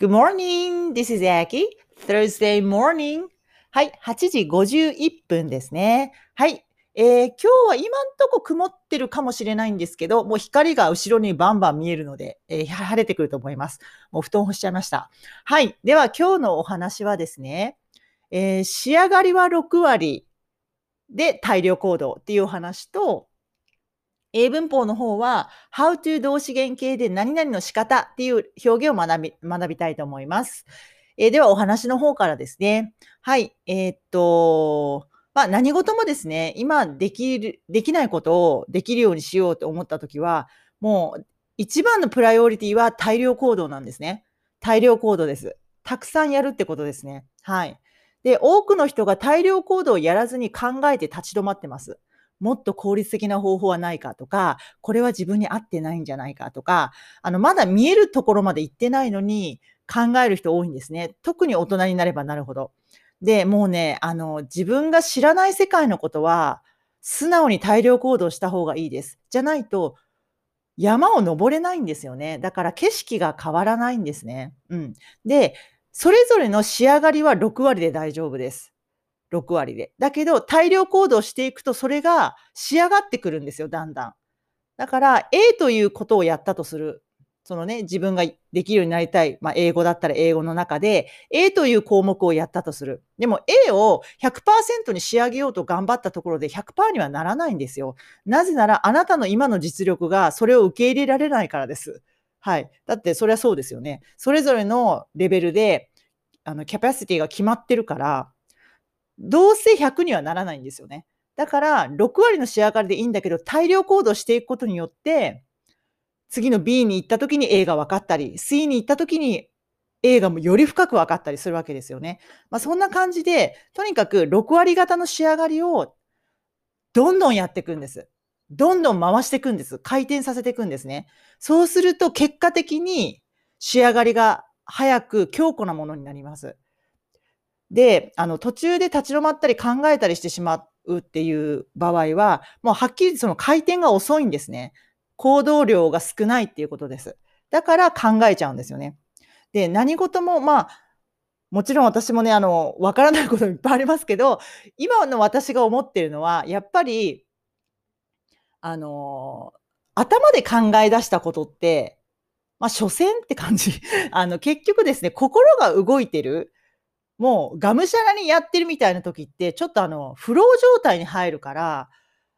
Good morning. This is Aki. Thursday morning. はい。8時51分ですね。はい。えー、今日は今んとこ曇ってるかもしれないんですけど、もう光が後ろにバンバン見えるので、えー、晴れてくると思います。もう布団干しちゃいました。はい。では今日のお話はですね、えー、仕上がりは6割で大量行動っていうお話と、英文法の方は、how to 動詞原形で何々の仕方っていう表現を学び、学びたいと思います。えー、では、お話の方からですね。はい。えー、っと、まあ、何事もですね、今できる、できないことをできるようにしようと思ったときは、もう、一番のプライオリティは大量行動なんですね。大量行動です。たくさんやるってことですね。はい。で、多くの人が大量行動をやらずに考えて立ち止まってます。もっと効率的な方法はないかとか、これは自分に合ってないんじゃないかとか、あの、まだ見えるところまで行ってないのに考える人多いんですね。特に大人になればなるほど。で、もうね、あの、自分が知らない世界のことは、素直に大量行動した方がいいです。じゃないと、山を登れないんですよね。だから景色が変わらないんですね。うん。で、それぞれの仕上がりは6割で大丈夫です。6割で。だけど、大量行動していくと、それが仕上がってくるんですよ、だんだん。だから、A ということをやったとする。そのね、自分ができるようになりたい。まあ、英語だったら英語の中で、A という項目をやったとする。でも、A を100%に仕上げようと頑張ったところで100%にはならないんですよ。なぜなら、あなたの今の実力がそれを受け入れられないからです。はい。だって、それはそうですよね。それぞれのレベルで、あの、キャパシティが決まってるから、どうせ100にはならないんですよね。だから、6割の仕上がりでいいんだけど、大量行動していくことによって、次の B に行った時に A が分かったり、C に行った時に A がもより深く分かったりするわけですよね。まあ、そんな感じで、とにかく6割型の仕上がりをどんどんやっていくんです。どんどん回していくんです。回転させていくんですね。そうすると結果的に仕上がりが早く強固なものになります。で、あの、途中で立ち止まったり考えたりしてしまうっていう場合は、もうはっきりその回転が遅いんですね。行動量が少ないっていうことです。だから考えちゃうんですよね。で、何事も、まあ、もちろん私もね、あの、わからないこといっぱいありますけど、今の私が思ってるのは、やっぱり、あの、頭で考え出したことって、まあ、所詮って感じ。あの、結局ですね、心が動いてる。もうがむしゃらにやってるみたいな時って、ちょっとあの、フロー状態に入るから、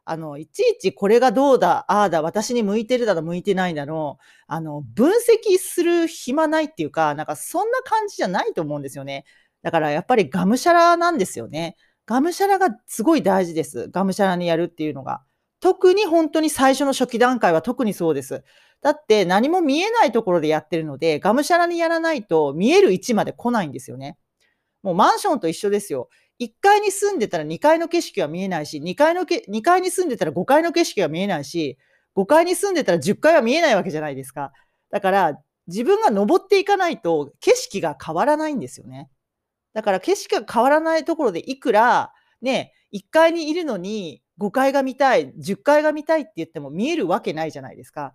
あの、いちいちこれがどうだ、ああだ、私に向いてるだろ、向いてないだろう、あの、分析する暇ないっていうか、なんかそんな感じじゃないと思うんですよね。だからやっぱりがむしゃらなんですよね。がむしゃらがすごい大事です。がむしゃらにやるっていうのが。特に本当に最初の初期段階は特にそうです。だって何も見えないところでやってるので、がむしゃらにやらないと見える位置まで来ないんですよね。もうマンションと一緒ですよ。1階に住んでたら2階の景色は見えないし、2階のけ2階に住んでたら5階の景色は見えないし、5階に住んでたら10階は見えないわけじゃないですか。だから、自分が登っていかないと景色が変わらないんですよね。だから景色が変わらないところでいくら、ね、1階にいるのに5階が見たい、10階が見たいって言っても見えるわけないじゃないですか。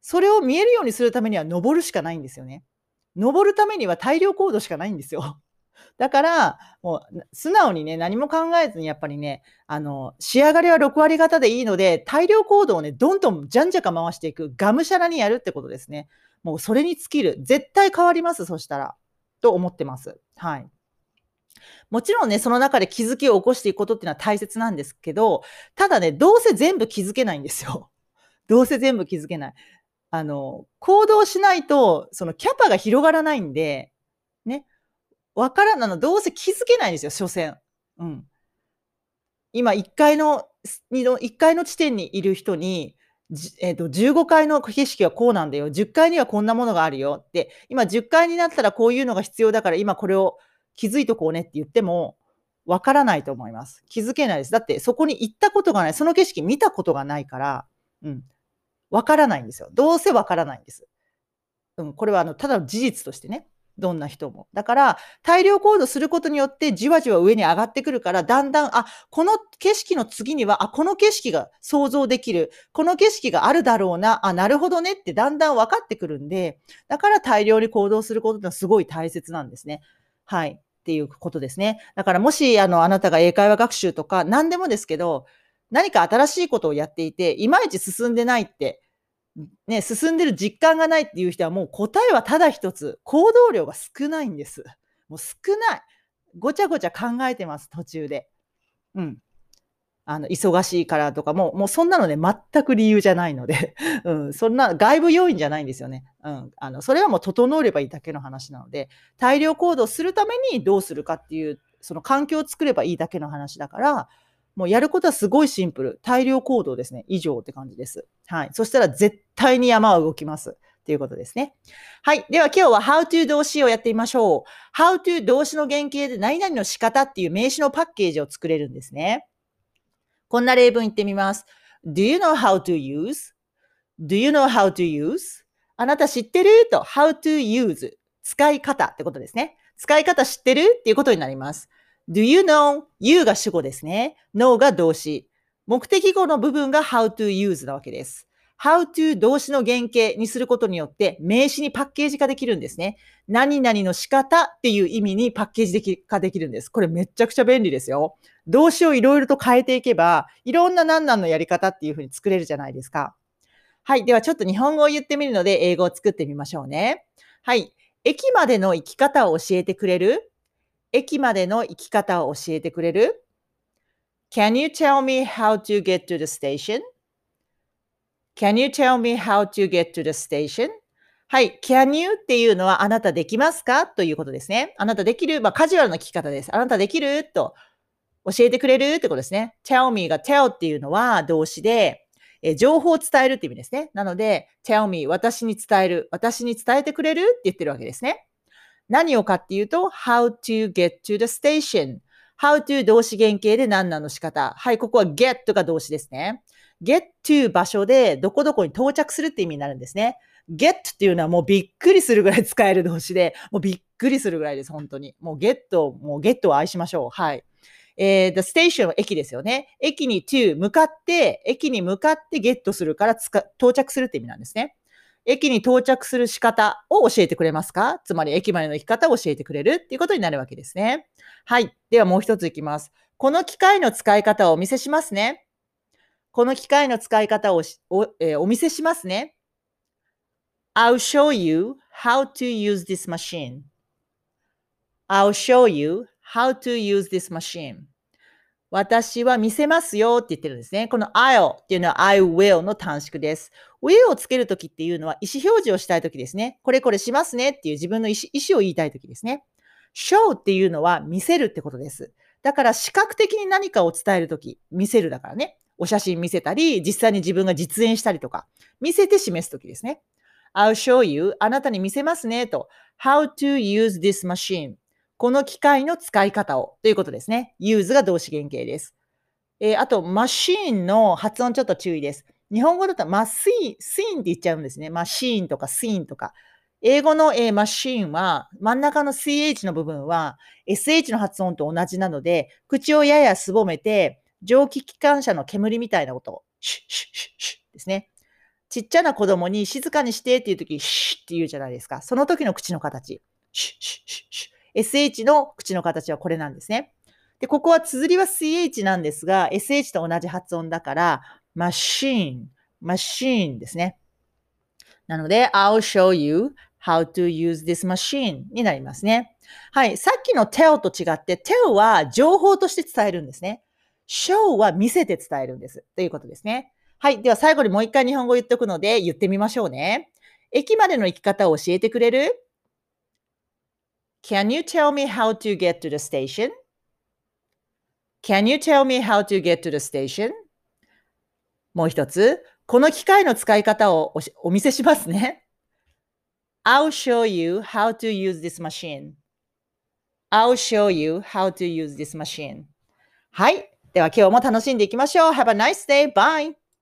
それを見えるようにするためには登るしかないんですよね。登るためには大量行動しかないんですよ。だから、もう素直にね、何も考えずにやっぱりね、あの、仕上がりは6割方でいいので、大量行動をね、どんどんじゃんじゃか回していく、がむしゃらにやるってことですね。もうそれに尽きる。絶対変わります、そしたら。と思ってます。はい。もちろんね、その中で気づきを起こしていくことっていうのは大切なんですけど、ただね、どうせ全部気づけないんですよ。どうせ全部気づけない。あの、行動しないと、そのキャパが広がらないんで、わからんなの、どうせ気づけないんですよ、所詮。うん。今、1階の、1階の地点にいる人に、えっ、ー、と、15階の景色はこうなんだよ。10階にはこんなものがあるよ。で、今10階になったらこういうのが必要だから今これを気づいとこうねって言っても、わからないと思います。気づけないです。だってそこに行ったことがない。その景色見たことがないから、うん。わからないんですよ。どうせわからないんです。うん。これはあの、ただの事実としてね。どんな人も。だから、大量行動することによってじわじわ上に上がってくるから、だんだん、あ、この景色の次には、あ、この景色が想像できる。この景色があるだろうな。あ、なるほどねってだんだん分かってくるんで、だから大量に行動することってすごい大切なんですね。はい。っていうことですね。だからもし、あの、あなたが英会話学習とか、何でもですけど、何か新しいことをやっていて、いまいち進んでないってね、進んでる実感がないっていう人はもう答えはただ一つ。行動量が少ないんです。もう少ない。ごちゃごちゃ考えてます、途中で。うん。あの、忙しいからとかも、もうそんなのね、全く理由じゃないので、うん、そんな外部要因じゃないんですよね。うん。あの、それはもう整ればいいだけの話なので、大量行動するためにどうするかっていう、その環境を作ればいいだけの話だから、もうやることはすごいシンプル。大量行動ですね。以上って感じです。はい。そしたら絶対に山は動きます。ということですね。はい。では今日は How to 動詞をやってみましょう。How to 動詞の原型で何々の仕方っていう名詞のパッケージを作れるんですね。こんな例文言ってみます。Do you know how to use?Do you know how to use? あなた知ってる？と how to use 使い方ってことですね。使い方知ってる？っていうことになります。Do you know? you が主語ですね。know が動詞。目的語の部分が how to use なわけです。how to 動詞の原型にすることによって名詞にパッケージ化できるんですね。何々の仕方っていう意味にパッケージ化できるんです。これめちゃくちゃ便利ですよ。動詞をいろいろと変えていけば、いろんな何々のやり方っていうふうに作れるじゃないですか。はい。ではちょっと日本語を言ってみるので英語を作ってみましょうね。はい。駅までの行き方を教えてくれる？駅までの行き方を教えてくれる ?Can you tell me how to get to the station?Can you tell me how to get to the station? はい。can you っていうのはあなたできますか？ということですね。あなたできる、まあ、カジュアルな聞き方です。あなたできる？と教えてくれる？ってことですね。tell me が tell っていうのは動詞で、え情報を伝えるって意味ですね。なので、tell me 私に伝える。私に伝えてくれる？って言ってるわけですね。何をかっていうと、how to get to the station。how to 動詞原型で何なの仕方。はい、ここは get が動詞ですね。get to 場所でどこどこに到着するって意味になるんですね。get っていうのはもうびっくりするぐらい使える動詞で、もうびっくりするぐらいです、本当に。もう get、もう get を愛しましょう。はい。えー、the station は駅ですよね。駅に to 向かって、駅に向かってゲットするから到着するって意味なんですね。駅に到着する仕方を教えてくれますか？つまり駅までの行き方を教えてくれるっていうことになるわけですね。はい。ではもう一ついきます。この機械の使い方をお見せしますね。この機械の使い方をお,、えー、お見せしますね。I'll show you how to use this machine. I'll show you how to use this machine. 私は見せますよって言ってるんですね。この I'll っていうのは I will の短縮です。will をつけるときっていうのは意思表示をしたいときですね。これこれしますねっていう自分の意思意思を言いたいときですね。show っていうのは見せるってことです。だから視覚的に何かを伝えるとき、見せるだからね。お写真見せたり、実際に自分が実演したりとか、見せて示すときですね。I'll show you あなたに見せますねと。How to use this machine この機械の使い方をということですね。use が動詞原型です。えー、あと、マシーンの発音ちょっと注意です。日本語だとマシーン、シーンって言っちゃうんですね。マシーンとかシーンとか。英語の、えー、マシーンは真ん中の CH の部分は SH の発音と同じなので、口をややすぼめて、蒸気機関車の煙みたいな音を、シュッシュッシュッシュッですね。ちっちゃな子供に静かにしてっていう時、シュッって言うじゃないですか。その時の口の形。シュッシュッシュッシュッ SH の口の形はこれなんですね。で、ここは綴りは CH なんですが、SH と同じ発音だから、マシーン、マシーンですね。なので、I'll show you how to use this machine になりますね。はい。さっきの tell と違って、tell は情報として伝えるんですね。show は見せて伝えるんです。ということですね。はい。では最後にもう一回日本語言っておくので言ってみましょうね。駅までの行き方を教えてくれる？Can you tell me how to get to the station? Can you tell me how to get to the station? もう一つ、この機械の使い方をお見せしますね。I'll show you how to use this machine. I'll show you how to use this machine. はい。では今日も楽しんでいきましょう。Have a nice day. Bye.